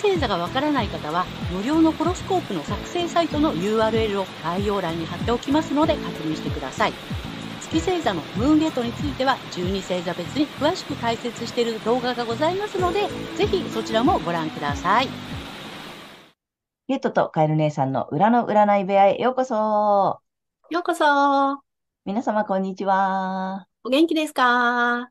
星座がわからない方は、無料のホロスコープの作成サイトの URL を概要欄に貼っておきますので確認してください。月星座のムーンゲートについては、12星座別に詳しく解説している動画がございますので、ぜひそちらもご覧ください。ゲットとカエル姉さんの裏の占い部屋へようこそ。ようこそ。皆様こんにちは。お元気ですか？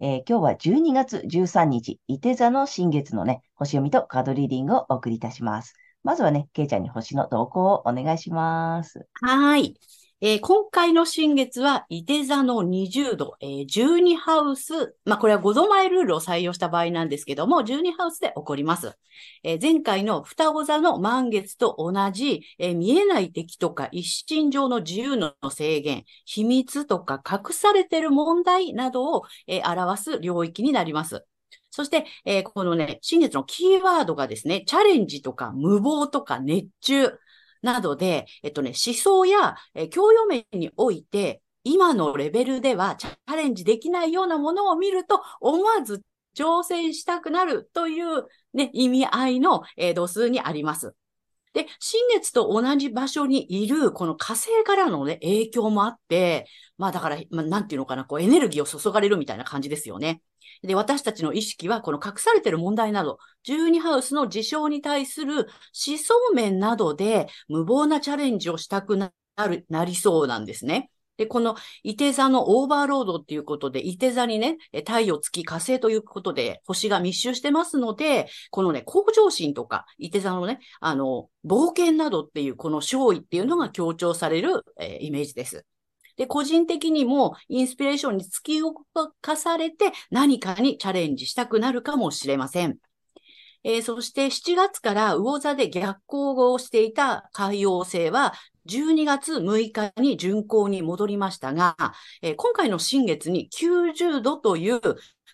えー、今日は12月13日、伊手座の新月のね、星読みとカードリーディングをお送りいたします。まずはね、けいちゃんに星の動向をお願いします。はい。えー、今回の新月は、伊手座の20度、えー、12ハウス、まあ、これは5度前ルールを採用した場合なんですけども、12ハウスで起こります。えー、前回の双子座の満月と同じ、え見えない敵とか一心上の自由の制限、秘密とか隠されている問題などを、え表す領域になります。そして、えこのね、新月のキーワードがですね、チャレンジとか無謀とか熱中、などで、えっとね、思想や、え教養面において、今のレベルではチャレンジできないようなものを見ると、思わず挑戦したくなるというね、意味合いの、えー、度数にあります。で、新月と同じ場所にいる、この火星からのね、影響もあって、まあだから、まあ、なんていうのかな、こうエネルギーを注がれるみたいな感じですよね。で、私たちの意識は、この隠されている問題など、12ハウスの事象に対する思想面などで無謀なチャレンジをしたくなる、なりそうなんですね。で、この、伊手座のオーバーロードっていうことで、伊手座にね、太陽、月、火星ということで、星が密集してますので、このね、向上心とか、伊手座のね、あの、冒険などっていう、この勝利っていうのが強調される、えー、イメージです。で、個人的にもインスピレーションに突き動かされて何かにチャレンジしたくなるかもしれません。えー、そして7月から魚座で逆行をしていた海洋星は12月6日に巡行に戻りましたが、えー、今回の新月に90度という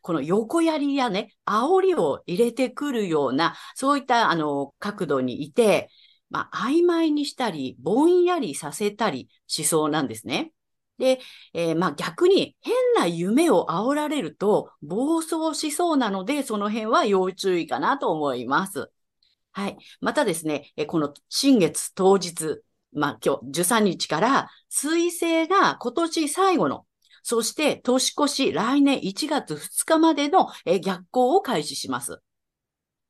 この横槍やね、煽りを入れてくるような、そういったあの角度にいて、まあ、曖昧にしたり、ぼんやりさせたりしそうなんですね。で、えー、まあ逆に変な夢を煽られると暴走しそうなので、その辺は要注意かなと思います。はい。またですね、この新月当日、まあ今日13日から水星が今年最後の、そして年越し来年1月2日までの逆行を開始します。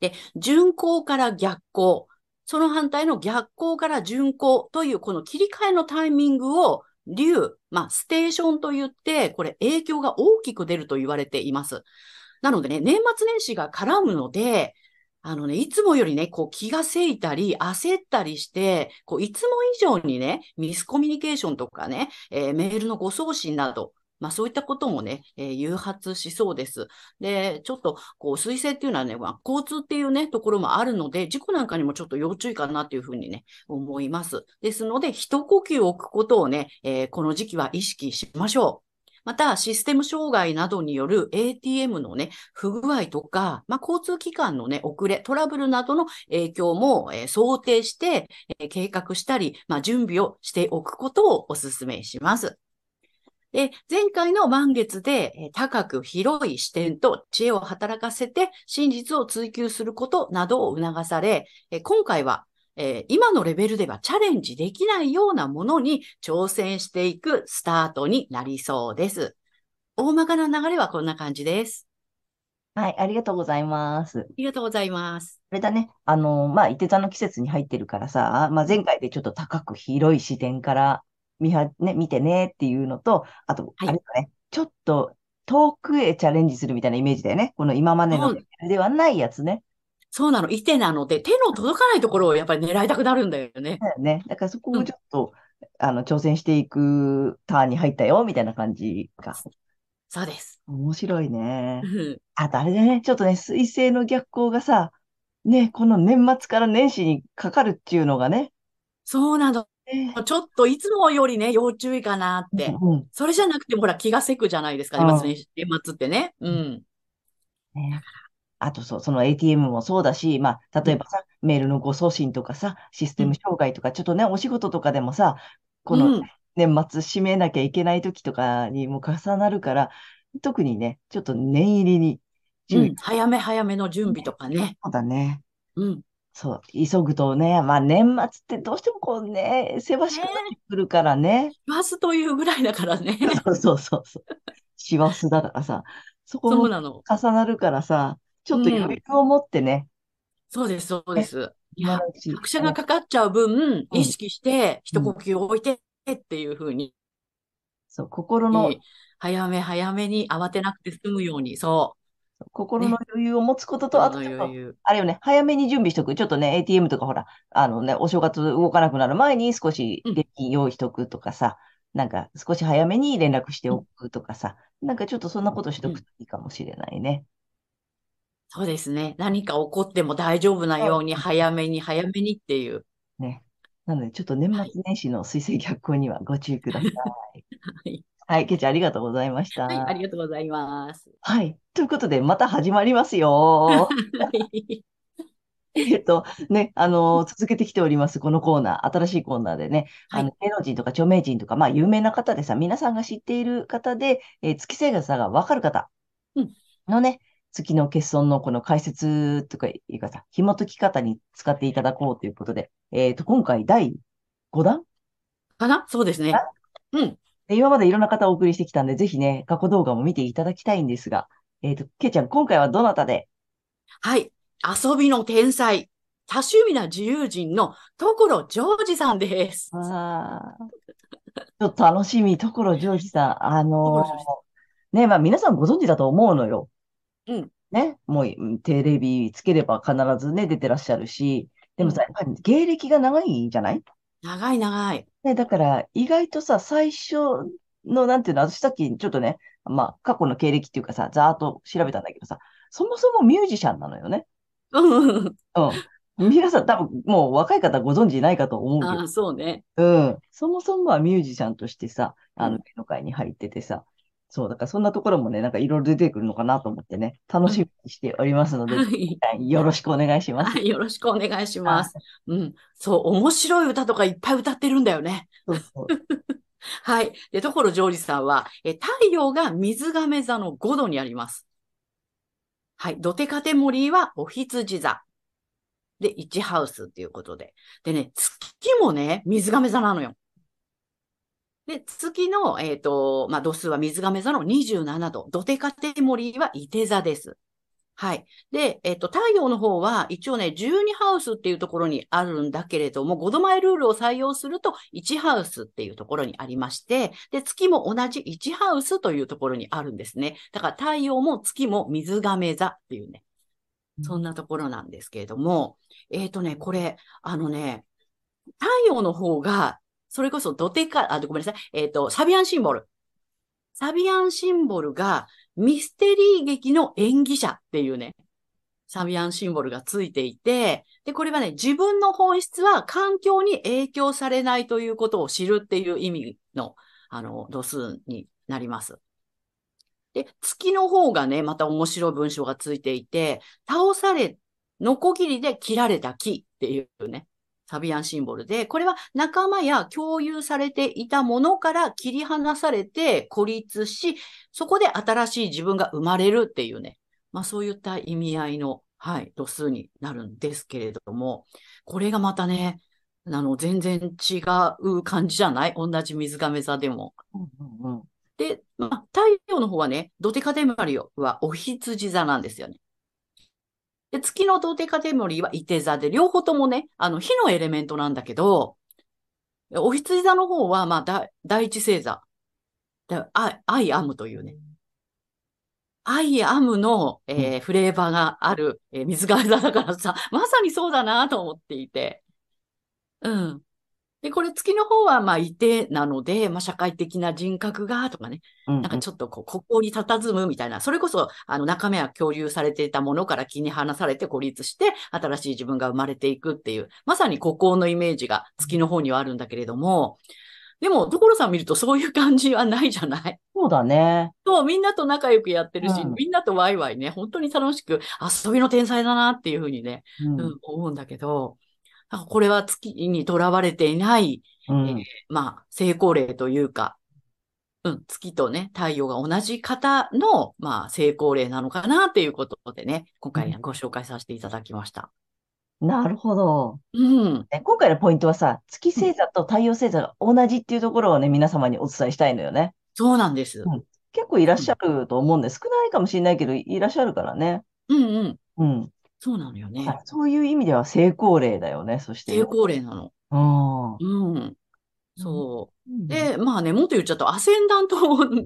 で、巡行から逆行、その反対の逆行から巡行というこの切り替えのタイミングを竜、まあ、ステーションと言って、これ影響が大きく出ると言われています。なのでね、年末年始が絡むので、あのね、いつもよりね、こう気がせいたり、焦ったりして、こういつも以上にね、ミスコミュニケーションとかね、えー、メールのご送信など、まあそういったこともね、えー、誘発しそうです。で、ちょっと、こう、水星っていうのはね、まあ、交通っていうね、ところもあるので、事故なんかにもちょっと要注意かなというふうにね、思います。ですので、一呼吸置くことをね、えー、この時期は意識しましょう。また、システム障害などによる ATM のね、不具合とか、まあ、交通機関のね、遅れ、トラブルなどの影響も、えー、想定して、えー、計画したり、まあ、準備をしておくことをお勧めします。で、前回の満月で高く広い視点と知恵を働かせて真実を追求することなどを促され、今回は今のレベルではチャレンジできないようなものに挑戦していくスタートになりそうです。大まかな流れはこんな感じです。はい、ありがとうございます。ありがとうございます。あれだね、あの、まあ、伊手座の季節に入ってるからさ、まあ、前回でちょっと高く広い視点から見は、ね、見てねっていうのと、あと、あれだね、ちょっと遠くへチャレンジするみたいなイメージだよね。この今までのではないやつね。そうなの。いてなので、手の届かないところをやっぱり狙いたくなるんだよね。だよね。だからそこをちょっと、うん、あの、挑戦していくターンに入ったよ、みたいな感じか。そうです。面白いね。あとあれだね、ちょっとね、水星の逆行がさ、ね、この年末から年始にかかるっていうのがね。そうなの。ねちょっといつもよりね、要注意かなって。うんうんそれじゃなくても、ほら、気がせくじゃないですか、うん年末年始年末ってね。うん。ねあとそう、その ATM もそうだし、まあ、例えばさ、メールの誤送信とかさ、システム障害とか、ちょっとね、お仕事とかでもさ、このうん。年末締めなきゃいけない時とかにも重なるから、特にね、ちょっと念入りに。うん。早め早めの準備とかね。そうだね。うん。そう、急ぐとね、まあ年末ってどうしてもこうね、せわしくなってくるからね。バスというぐらいだからね。そうそうそうそう。師走だからさ、そこも。重なるからさ、ちょっと余裕を持ってね、そうです、そうです。いや、拍車がかかっちゃう分、うん意識して、一呼吸置いてっていう風に、そう、心の、えー早め早めに慌てなくて済むように、そ心の余裕を持つことう。と、あそのと。あれよね、早めに準備しとく。ちょっとね、ATM とかほら、あのね、お正月動かなくなる前に少しうん現金用意しとくとかさ、なんか少し早めに連絡しておくとかさ、なんかちょっとそんなことしとくといいかもしれないね。そうですね。何か起こっても大丈夫なように、早めに早めにっていう。ね。なので、ちょっと年末年始の水星逆行にはご注意ください。はい。はい、ケイちゃんありがとうございました。はい、ありがとうございます。はい。ということで、また始まりますよ。はい。えっと、ね、あの、続けてきております、このコーナー、新しいコーナーでね、はいあの、芸能人とか著名人とか、まあ、有名な方でさ、皆さんが知っている方で、えー月星座がわかる方うんのね、月の欠損のこの解説とかいうかさ、紐解き方に使っていただこうということで、えっと、今回第5弾？かな？そうですね。うん。で今までいろんな方をお送りしてきたんで、ぜひね、過去動画も見ていただきたいんですが、えっと、ケイちゃん、今回はどなたで？はい。遊びの天才、多趣味な自由人の所ジョージさんです。ああ、ちょっと楽しみ、所ジョージさん。あのーね、まあ皆さんご存知だと思うのよ。うん。ね、もううんテレビつければ必ずね、出てらっしゃるし、でもさ、やっぱり芸歴が長いじゃない？長い長い。ね、だから意外とさ、最初の、なんていうの、私さっきちょっとね、まあ過去の経歴っていうかさ、ざーっと調べたんだけどさ、そもそもミュージシャンなのよね。うん。皆さん多分もう若い方ご存知ないかと思うけどああ、そうね。うん。そもそもはミュージシャンとしてさ、あの、うん芸能界に入っててさ、そう、だからそんなところもね、なんかいろいろ出てくるのかなと思ってね、楽しみにしておりますので、はい。よろしくお願いします。はい。よろしくお願いします。うん。そう、面白い歌とかいっぱい歌ってるんだよね。そうそう。はい。で、所ジョージさんは、え、太陽が水亀座の5度にあります。はい。ドテカテモリーはお羊座。で、1ハウスっていうことで。でね、月もね、水亀座なのよ。で、月の、えっ、と、まあ、度数は水亀座の27度。ドテカテモリーは伊手座です。はい。で、えっ、と、太陽の方は一応ね、12ハウスっていうところにあるんだけれども、5度前ルールを採用すると1ハウスっていうところにありまして、で、月も同じ1ハウスというところにあるんですね。だから太陽も月も水亀座っていうね、そんなところなんですけれども、えっ、とね、これ、あのね、太陽の方が、それこそドテカ、あ、ごめんなさい、えっ、と、サビアンシンボル。サビアンシンボルがミステリー劇の演技者っていうね、サビアンシンボルがついていて、で、これはね、自分の本質は環境に影響されないということを知るっていう意味の、あの、度数になります。で、月の方がね、また面白い文章がついていて、倒され、ノコギリで切られた木っていうね、サビアンシンボルで、これは仲間や共有されていたものから切り離されて孤立し、そこで新しい自分が生まれるっていうね、まあそういった意味合いの、はい、度数になるんですけれども、これがまたね、あの、全然違う感じじゃない？同じ水亀座でも。うんうんうんで、まあ、太陽の方はね、ドテカテモリはお羊座なんですよね。で、月のドテカテモリは伊手座で、両方ともね、あの、火のエレメントなんだけど、牡羊座の方は、まあ、だ第一星座。だ、I am というね。 I am の、えーフレーバーがある、えー水瓶座だからさ、まさにそうだなと思っていて。うん。で、これ月の方は、まあ、射手なので、まあ、社会的な人格が、とかね、うんなんかちょっとこう、ここに佇むみたいな、それこそ、あの、中身は共有されていたものから切り離されて孤立して、新しい自分が生まれていくっていう、まさに孤高のイメージが月の方にはあるんだけれども、でも、所さん見るとそういう感じはないじゃない？そうだね。そう、みんなと仲良くやってるし、うん。みんなとワイワイね、本当に楽しく、遊びの天才だなっていうふうにね、うん。うん、思うんだけど、これは月にとらわれていない、うんまあ、成功例というか、うん、月とね、太陽が同じ方の、まあ、成功例なのかなっていうことでね、今回ご紹介させていただきました。なるほど。うん。ね今回のポイントはさ、月星座と太陽星座が同じっていうところをね、皆様にお伝えしたいのよね。そうなんです。うん結構いらっしゃると思うんで、少ないかもしれないけど、いらっしゃるからね。うんうん。うん。そうなのよね。そういう意味では成功例だよね、そして。成功例なの。うん。うん。そう。うん、で、まあね、もっと言っちゃうと、アセンダント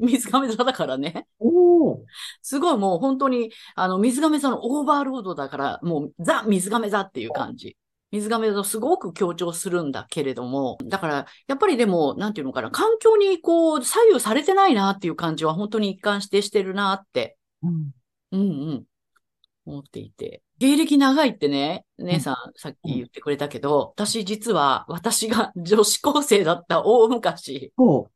水亀座だからね。おお。すごいもう本当に、あの、水亀座のオーバーロードだから、もうザ・水亀座っていう感じ。水亀座をすごく強調するんだけれども、だから、やっぱりでも、なんていうのかな、環境にこう、左右されてないなっていう感じは本当に一貫してしてるなって、うん。うんうん、思っていて。芸歴長いってね、姉さんさっき言ってくれたけど、私実は、私が 女子高生だった大昔、そ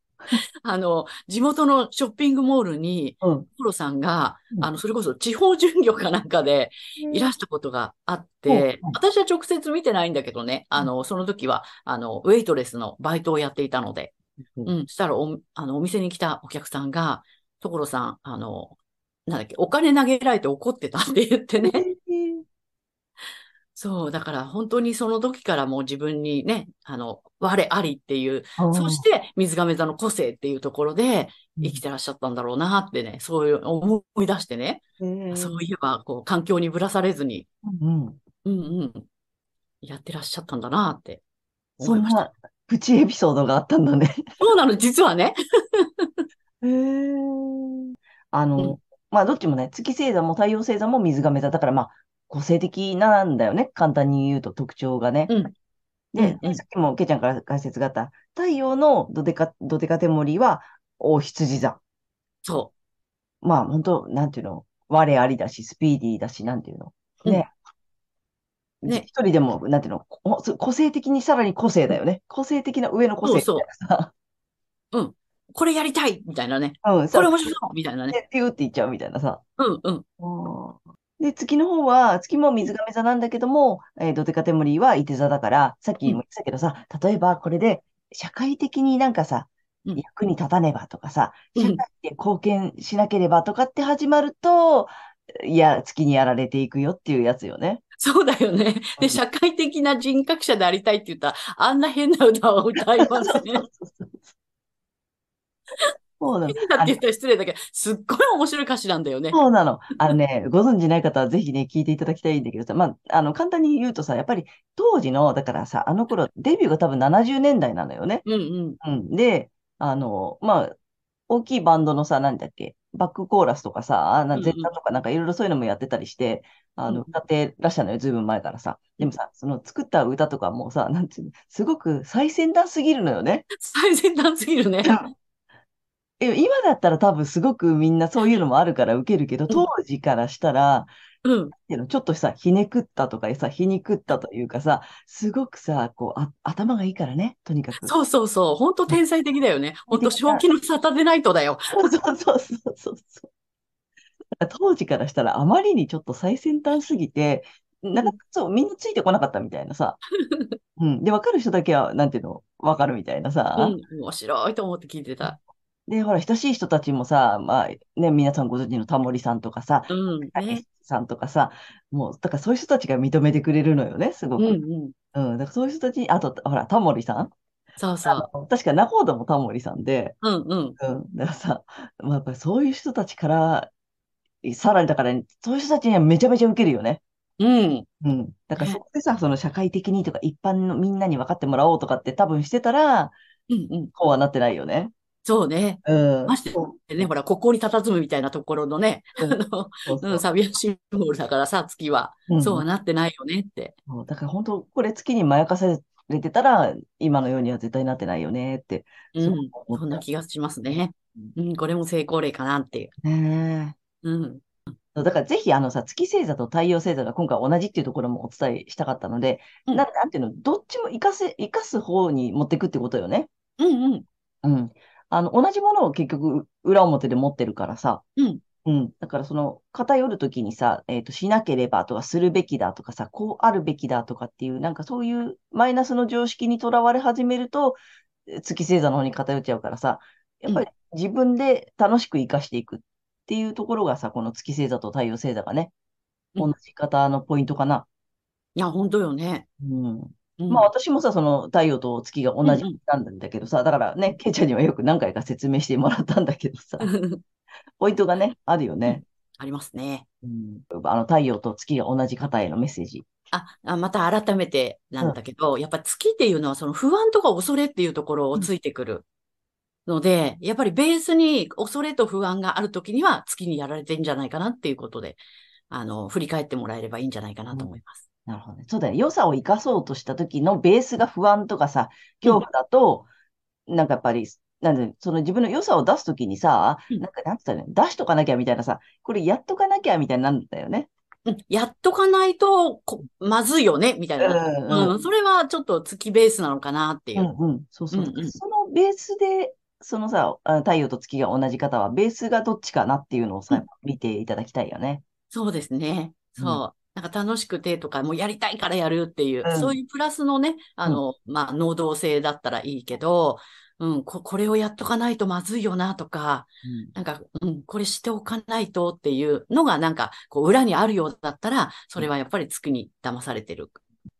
あの、地元のショッピングモールに、う。うん。コロさんが、うん。あの、それこそ地方巡業かなんかでいらしたことがあって、う。ん。私は直接見てないんだけどね、あの、その時は、あの、ウェイトレスのバイトをやっていたので、うん。うん、したらお、あの、お店に来たお客さんが、所さん、あの、なんだっけ、お金投げられて怒ってたって言ってね。そう、だから本当にその時からもう自分にね、あの、我ありっていう、そして水亀座の個性っていうところで生きてらっしゃったんだろうなってね、そういう思い出してね、てそういえば、こう、環境にぶらされずに、うん。うんうん、やってらっしゃったんだなって思いました。なプチエピソードがあったんだね。そうなの、実はね。へえ。あの、まあ、どっちもね、月星座も太陽星座も水亀座だから、まあ、個性的なんだよね。簡単に言うと特徴がね。うんで、うんうんさっきもけいちゃんから解説があった、太陽のドデカ、ドデカテモリは、大羊座。そまあ、本当なんていうの、我ありだし、スピーディーだし、なんていうの？ね。うんね一人でも、なんていうの、こ個性的にさらに個性だよね。個性的な上の個性みたいなさ。う。これやりたいみたいなね。うん、これ面さ白そうみたいなね。ねピューって言っちゃうみたいなさ。うんうん。で、月の方は、月も水亀座なんだけども、えードデカテモリーは伊手座だから、さっきも言ってたけどさ、例えばこれで社会的になんかさ、うん役に立たねばとかさ、うん社会で貢献しなければとかって始まると、いや、月にやられていくよっていうやつよね。そうだよね。うんで、社会的な人格者でありたいって言ったら、あんな変な歌を歌いますね。そうなの。変だって言ったら失礼だけど、すっごい面白い歌詞なんだよね。そうなの。あのね、ご存知ない方はぜひね、聞いていただきたいんだけどさ、まあ、あの、簡単に言うとさ、やっぱり当時の、だからさ、あの頃、デビューが多分70年代なのよね。うんうん。うん。で、あの、まあ、大きいバンドのさ、なんだっけ、バックコーラスとかさ、あなうんうんゼッタとかなんかいろいろそういうのもやってたりして、あの、うん歌ってらっしゃるのよ、ずいぶん前からさ。でもさ、その作った歌とかもさ、なんていうの、すごく最先端すぎるのよね。最先端すぎるね。え今だったら多分すごくみんなそういうのもあるから受けるけど、当時からしたら、うん。っていうのちょっとさ、ひねくったとかさ、皮肉ったというかさ、すごくさ、こう、あ、頭がいいからね、とにかく。そうそうそう。本当天才的だよね。本当正気の沙汰でないとだよ。そうそうそうそうそう当時からしたらあまりにちょっと最先端すぎて、なんかそう、みんなついてこなかったみたいなさ。うん。で、わかる人だけは、なんていうの、わかるみたいなさ。うん。面白いと思って聞いてた。で、ほら、親しい人たちもさ、まあ、ね、皆さんご存知のタモリさんとかさ、うん。ねたけし。さんとかさ、もう、だからそういう人たちが認めてくれるのよね、すごく。うんうん。うん。だからそういう人たちに、あと、ほら、タモリさんそうそう。確か仲人もタモリさんで、うんうん。うん。だからさ、まあ、やっぱりそういう人たちから、さらにだから、そういう人たちにはめちゃめちゃ受けるよね。うん。うん。だからねそこでさ、その社会的にとか一般のみんなに分かってもらおうとかって多分してたら、うんうん。こうはなってないよね。そうね。うん。ましてね、ほら、ここに佇むみたいなところのね、ううんサビアシンボルだからさ、月は。うんそうはなってないよねって。そうだから本当、これ月にまやかされてたら、今のようには絶対なってないよねって。うん。思ったそんな気がしますね。うん、これも成功例かなっていう。ねうん。えだからぜひあのさ、月星座と太陽星座が今回同じっていうところもお伝えしたかったので、うんななんていうの、どっちも活かせ、活かす方に持っていくってことよね。うんうん。うん。あの、同じものを結局裏表で持ってるからさ。うん。うん。だからその偏るときにさ、えっと、しなければとかするべきだとかさ、こうあるべきだとかっていう、なんかそういうマイナスの常識にとらわれ始めると、え月星座の方に偏っちゃうからさ、やっぱり自分で楽しく生かしていくっていうところがさ、この月星座と太陽星座がね、うん同じ方のポイントかな。いや、本当よね。うん。うんまあ私もさ、その太陽と月が同じうんうんなんだけどさ、だからね、ケイちゃんにはよく何回か説明してもらったんだけどさ、ポイントがね、あるよね。ありますね。うん、あの太陽と月が同じ方へのメッセージ。あ、あまた改めてなんだけど、やっぱ月っていうのはその不安とか恐れっていうところをついてくるので、やっぱりベースに恐れと不安があるときには月にやられてんじゃないかなっていうことで、あの、振り返ってもらえればいいんじゃないかなと思います。なるほどね。そうだよ。良さを生かそうとした時のベースが不安とかさ、恐怖だと、なんかやっぱり、なんで、その自分の良さを出すときにさ、うんなんかなんつったらいいの？出しとかなきゃみたいなさ、これやっとかなきゃみたいになるんだよね。うんやっとかないとこ、まずいよね、みたいな。うんうん、それはちょっと月ベースなのかなっていうう。んうん。そうそう。うんうんそのベースで、そのさ、あ太陽と月が同じ方は、ベースがどっちかなっていうのをさ、うん見ていただきたいよね。そうですね。うんそう。なんか楽しくてとか、もうやりたいからやるっていう、うんそういうプラスのね、あの、まあ、能動性だったらいいけど、うん、こ、これをやっとかないとまずいよなとか、なんか、うん、これしておかないとっていうのが、なんか、こう、裏にあるようだったら、それはやっぱり月に騙されてる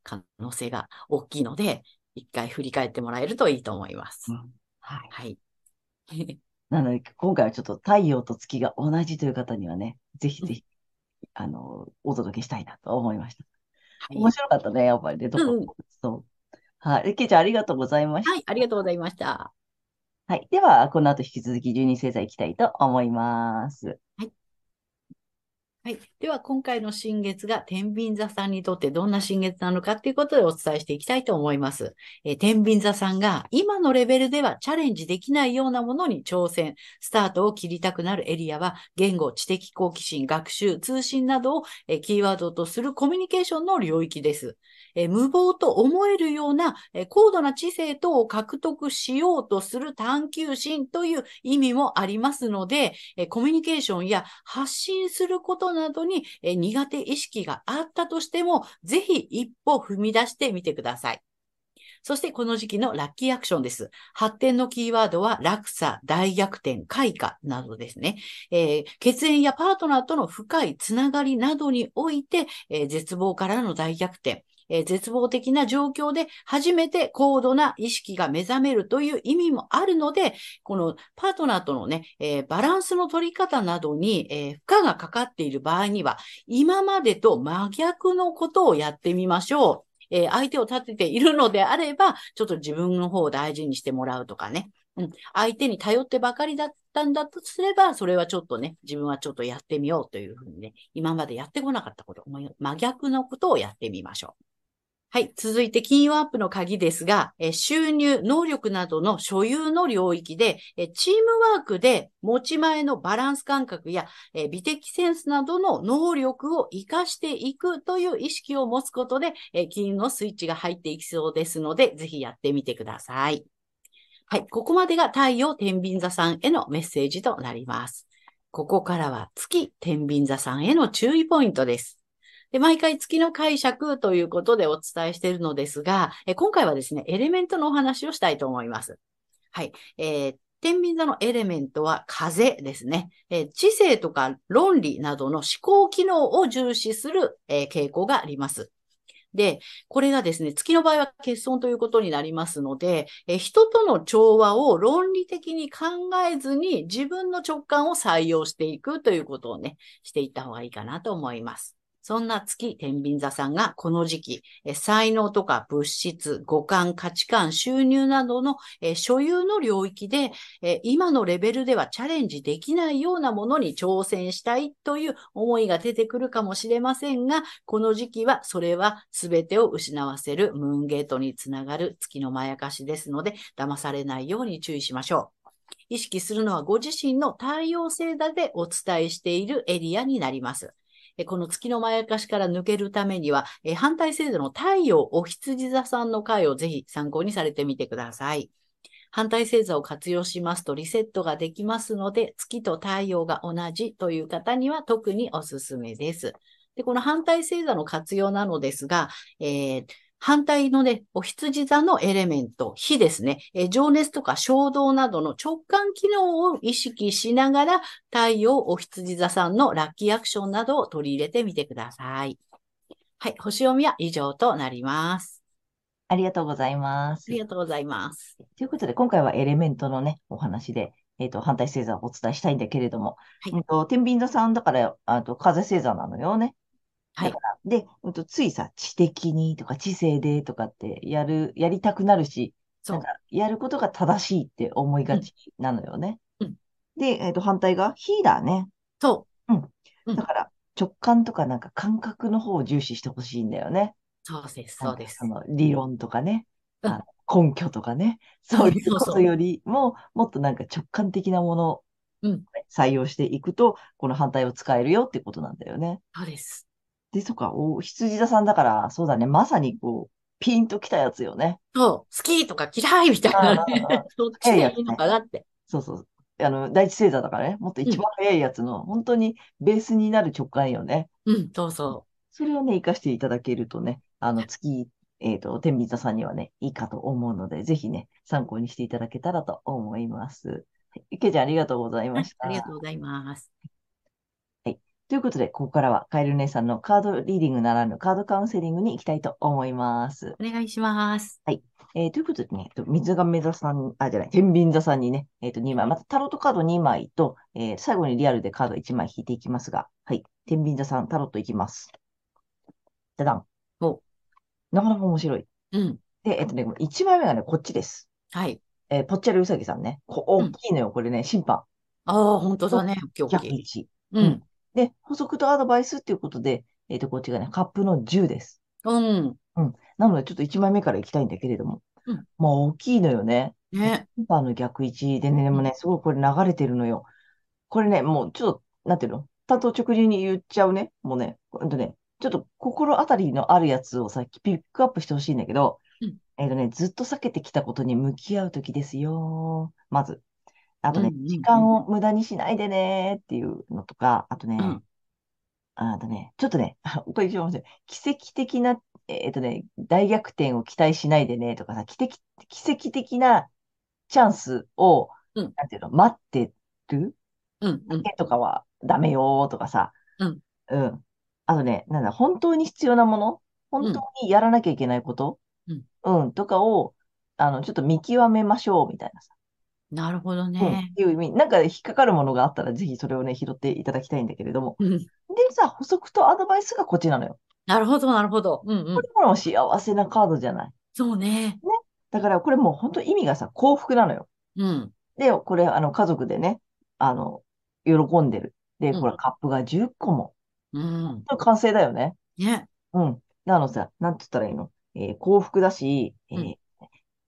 可能性が大きいので、一回振り返ってもらえるといいと思いますう。んはい。はい。なので、今回はちょっと太陽と月が同じという方にはね、ぜひぜひ、あの、お届けしたいなと思いました。はい面白かったね、やっぱりね、どこうんそう。はい。けいちゃん、ありがとうございました。はい、ありがとうございました。はい。では、この後引き続き12星座いきたいと思います。はい。では、今回の新月が天秤座さんにとってどんな新月なのかっていうことでお伝えしていきたいと思います。えー天秤座さんが今のレベルではチャレンジできないようなものに挑戦、スタートを切りたくなるエリアは、言語、知的好奇心、学習、通信などを、えーキーワードとするコミュニケーションの領域です。えー無謀と思えるような、え高度な知性等を獲得しようとする探求心という意味もありますので、えコミュニケーションや発信することなどに、え苦手意識があったとしても、ぜひ一歩踏み出してみてください。そしてこの時期のラッキーアクションです。発展のキーワードは落差、大逆転、開花などですね。えー血縁やパートナーとの深いつながりなどにおいて、えー絶望からの大逆転、えー絶望的な状況で初めて高度な意識が目覚めるという意味もあるので、このパートナーとのね、えーバランスの取り方などに、えー負荷がかかっている場合には、今までと真逆のことをやってみましょう。え相手を立てているのであれば、ちょっと自分の方を大事にしてもらうとかね。うん、相手に頼ってばかりだったんだとすれば、それはちょっとね、自分はちょっとやってみようというふうにね、今までやってこなかったこと、真逆のことをやってみましょう。はい。続いて、金曜アップの鍵ですが、え収入、能力などの所有の領域で、えチームワークで持ち前のバランス感覚や、え美的センスなどの能力を活かしていくという意識を持つことで、えー金のスイッチが入っていきそうですので、ぜひやってみてください。はい。ここまでが太陽天秤座さんへのメッセージとなります。ここからは月天秤座さんへの注意ポイントです。で、毎回月の解釈ということでお伝えしているのですが、え今回はですね、エレメントのお話をしたいと思います。はい。えー天秤座のエレメントは風ですね。えー知性とか論理などの思考機能を重視する、えー傾向があります。で、これがですね、月の場合は欠損ということになりますので、え人との調和を論理的に考えずに自分の直感を採用していくということをね、していった方がいいかなと思います。そんな月天秤座さんがこの時期、え才能とか物質、五感、価値観、収入などのえ所有の領域で、え今のレベルではチャレンジできないようなものに挑戦したいという思いが出てくるかもしれませんが、この時期はそれは全てを失わせるムーンゲートにつながる月のまやかしですので、騙されないように注意しましょう。意識するのはご自身の太陽星座でお伝えしているエリアになります。この月のまやかしから抜けるためには、反対星座の太陽お羊座さんの回をぜひ参考にされてみてください。反対星座を活用しますとリセットができますので、月と太陽が同じという方には特におすすめです。で、この反対星座の活用なのですが、えー、反対のね、お羊座のエレメント、火ですね、えー、情熱とか衝動などの直感機能を意識しながら、太陽お羊座さんのラッキーアクションなどを取り入れてみてください。はい、星読みは以上となります。ありがとうございます。ありがとうございます。ということで、今回はエレメントのね、お話で、えっ、と、反対星座をお伝えしたいんだけれども、はいえっと、天秤座さんだから、あと、風星座なのよね。はいで、うんと、ついさ、知的にとか知性でとかってやる、やりたくなるし、そうんなか、やることが正しいって思いがちなのよね。うんで、えっ、と、反対が、火だね。そう。うんだから、直感とかなんか感覚の方を重視してほしいんだよね。そうです、そうですそ。の理論とかね、うんあの根拠とかね、そういうことよりも、もっとなんか直感的なものをうん採用していくと、この反対を使えるよってことなんだよね。そうです。で、そっか、お羊座さんだから、そうだね、まさにこう、ピンときたやつよね。そう、好きとか嫌いみたいな。そっちでいいのかなって。そうそう。あの、第一星座だからね、もっと一番早いやつの、本当にベースになる直感よね。うん、そうそそれをね、活かしていただけるとね、あの、月、えっと、天秤座さんにはね、いいかと思うので、ぜひね、参考にしていただけたらと思います。はい池ちゃん、ありがとうございうました。ありがとうございます。ということで、ここからはカエル姉さんのカードリーディングならぬカードカウンセリングに行きたいと思います。お願いします。えーということでね、えっと水亀座さん、あ、じゃない、天秤座さんにね、えっと、2枚、またタロットカード2枚と、えー最後にリアルでカード1枚引いていきますが、はい、天秤座さん、タロットいきます。じゃだん。おなかなか面白い。うん。で、えっとね、1枚目がね、こっちです。はい。えーぽっちゃりうさぎさんね。こ大きいのよ、これね、審判。ああ、本当だね。今日逆位置。うん。で、補足とアドバイスっていうことで、えっと、こっちがね、カップの10です。うん。なので、ちょっと1枚目からいきたいんだけれども。うんもう大きいのよね。ね。審判の逆位置でね、でもね、すごいこれ流れてるのよ。これね、もうちょっと、なんていうの？担当直入に言っちゃうね。もうね、ほんとね、ちょっと心当たりのあるやつをさ、ピックアップしてほしいんだけど、うんえっとね、ずっと避けてきたことに向き合うときですよ。まず。あとねうんうんうん、時間を無駄にしないでねっていうのとか、あとね、うんあとね、ちょっとね、これ一番面白い。奇跡的な、えっとね、大逆転を期待しないでねとかさ、奇跡奇跡的なチャンスを、うんなんていうの、待ってる？うん。うん。とかはダメよとかさ、うん。うん。あとね、なんだ、本当に必要なもの？本当にやらなきゃいけないこと？うん。うん、とかを、あの、ちょっと見極めましょう、みたいなさ。なるほどうん。っね。ていう意味、なんか引っかかるものがあったら、ぜひそれをね、拾っていただきたいんだけれども。うん。でさ、補足とアドバイスがこっちなのよ。なるほど、なるほど。うんうん。これも幸せなカードじゃない。そうね。だから、これもう本当意味がさ、幸福なのよ。うん。で、これ、あの、家族でね、あの、喜んでる。で、うんこれ、カップが10個も。うん。これ完成だよね。ね。うん。で、あのさ、なんて言ったらいいの？えー幸福だし、えーうん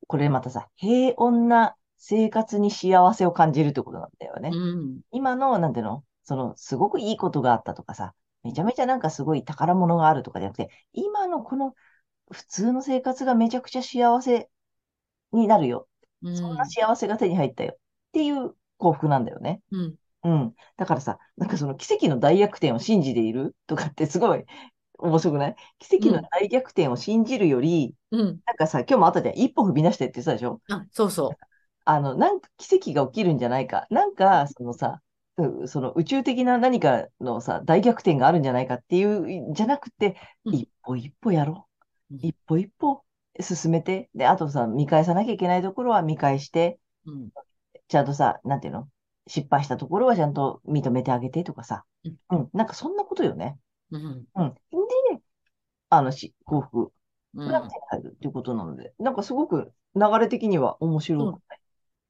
これまたさ、平穏な生活に幸せを感じるってことなんだよね。うん。今の、なんていうの？その、すごくいいことがあったとかさ、めちゃめちゃなんかすごい宝物があるとかじゃなくて、今のこの普通の生活がめちゃくちゃ幸せになるよ。うん。そんな幸せが手に入ったよ。っていう幸福なんだよね。うん。うん。だからさ、なんかその奇跡の大逆転を信じているとかってすごい 面白くない？奇跡の大逆転を信じるより、うん。なんかさ、今日もあったじゃん。一歩踏み出してって言ってたでしょ？あ、そうそあの、なんか奇跡が起きるんじゃないか。なんか、そのさ、うその宇宙的な何かのさ、大逆転があるんじゃないかっていう、じゃなくて、うん一歩一歩やろう。うん一歩一歩進めて、で、あとさ、見返さなきゃいけないところは見返して、う。うん。ちゃんとさ、なんていうの？失敗したところはちゃんと認めてあげてとかさ。うんうん、なんかそんなことよね。うん。うん。で、あの、し幸福うんが手に入るっていうことなので、なんかすごく流れ的には面白くない？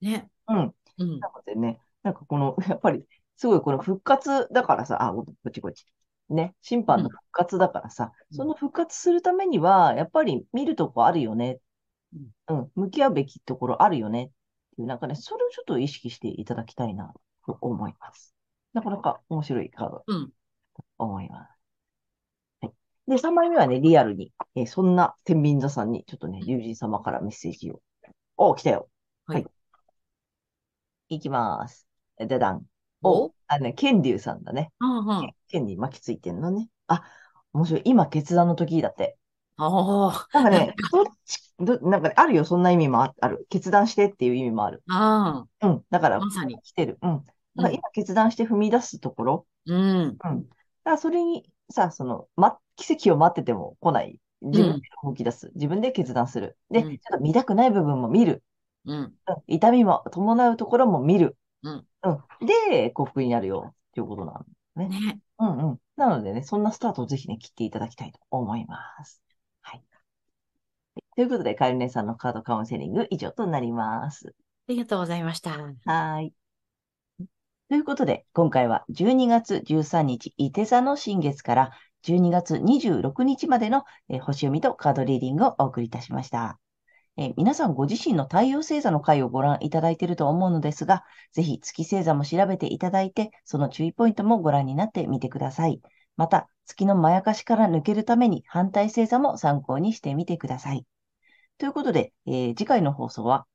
ね。うん。うん。なのでね、なんかこの、やっぱり、すごいこの復活だからさ、あ、こっちこっち。ね、審判の復活だからさ、うんその復活するためには、やっぱり見るとこあるよね。うん、向き合うべきところあるよね。っていう、なんかね、それをちょっと意識していただきたいなと思います。なかなか面白いカード思います。はい。で、3枚目はね、リアルに、えーそんな天秤座さんに、ちょっとね、龍神様からメッセージを。お、来たよ。はい。いきます。でだん。お？お、あのね、ケンリュウさんだね。うんうん。ケンに巻きついてんのね。あ、面白い。今、決断の時だって。おー。なんかね、どっち、ど、なんかね、あるよ。そんな意味もあある。決断してっていう意味もある。あうん。だから、まさに来てる。うん。だから今、決断して踏み出すところ。あ。うん。うん。だから、それに、さ、その、ま、奇跡を待ってても来ない。自分で動き出す。自分で決断する。で、うんちょっと見たくない部分も見る。うん。うん痛みも伴うところも見る。うん。うん。で、幸福になるよ。っていうことなの。ね。うんうん。なのでね、そんなスタートをぜひね、切っていただきたいと思います。はい。ということで、カエル姉さんのカードカウンセリング以上となります。ありがとうございました。はーい。ということで、今回は12月13日、伊手座の新月から12月26日までの、えー星読みとカードリーディングをお送りいたしました。えー皆さんご自身の太陽星座の回をご覧いただいていると思うのですが、ぜひ月星座も調べていただいて、その注意ポイントもご覧になってみてください。また、月のまやかしから抜けるために反対星座も参考にしてみてください。ということで、えー次回の放送は？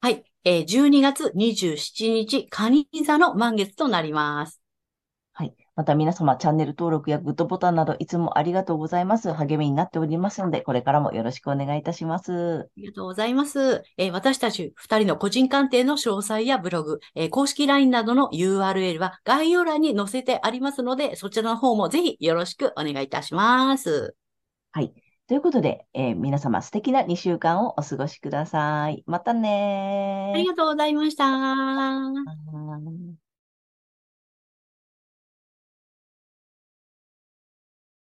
はい。えー、12月27日、蟹座の満月となります。はい。また皆様、チャンネル登録やグッドボタンなどいつもありがとうございます。励みになっておりますので、これからもよろしくお願いいたします。ありがとうございます。えー私たち二人の個人鑑定の詳細やブログ、えー公式 LINE などの URL は概要欄に載せてありますので、そちらの方もぜひよろしくお願いいたします。はい。ということで、えー皆様素敵な2週間をお過ごしください。またねーありがとうございました。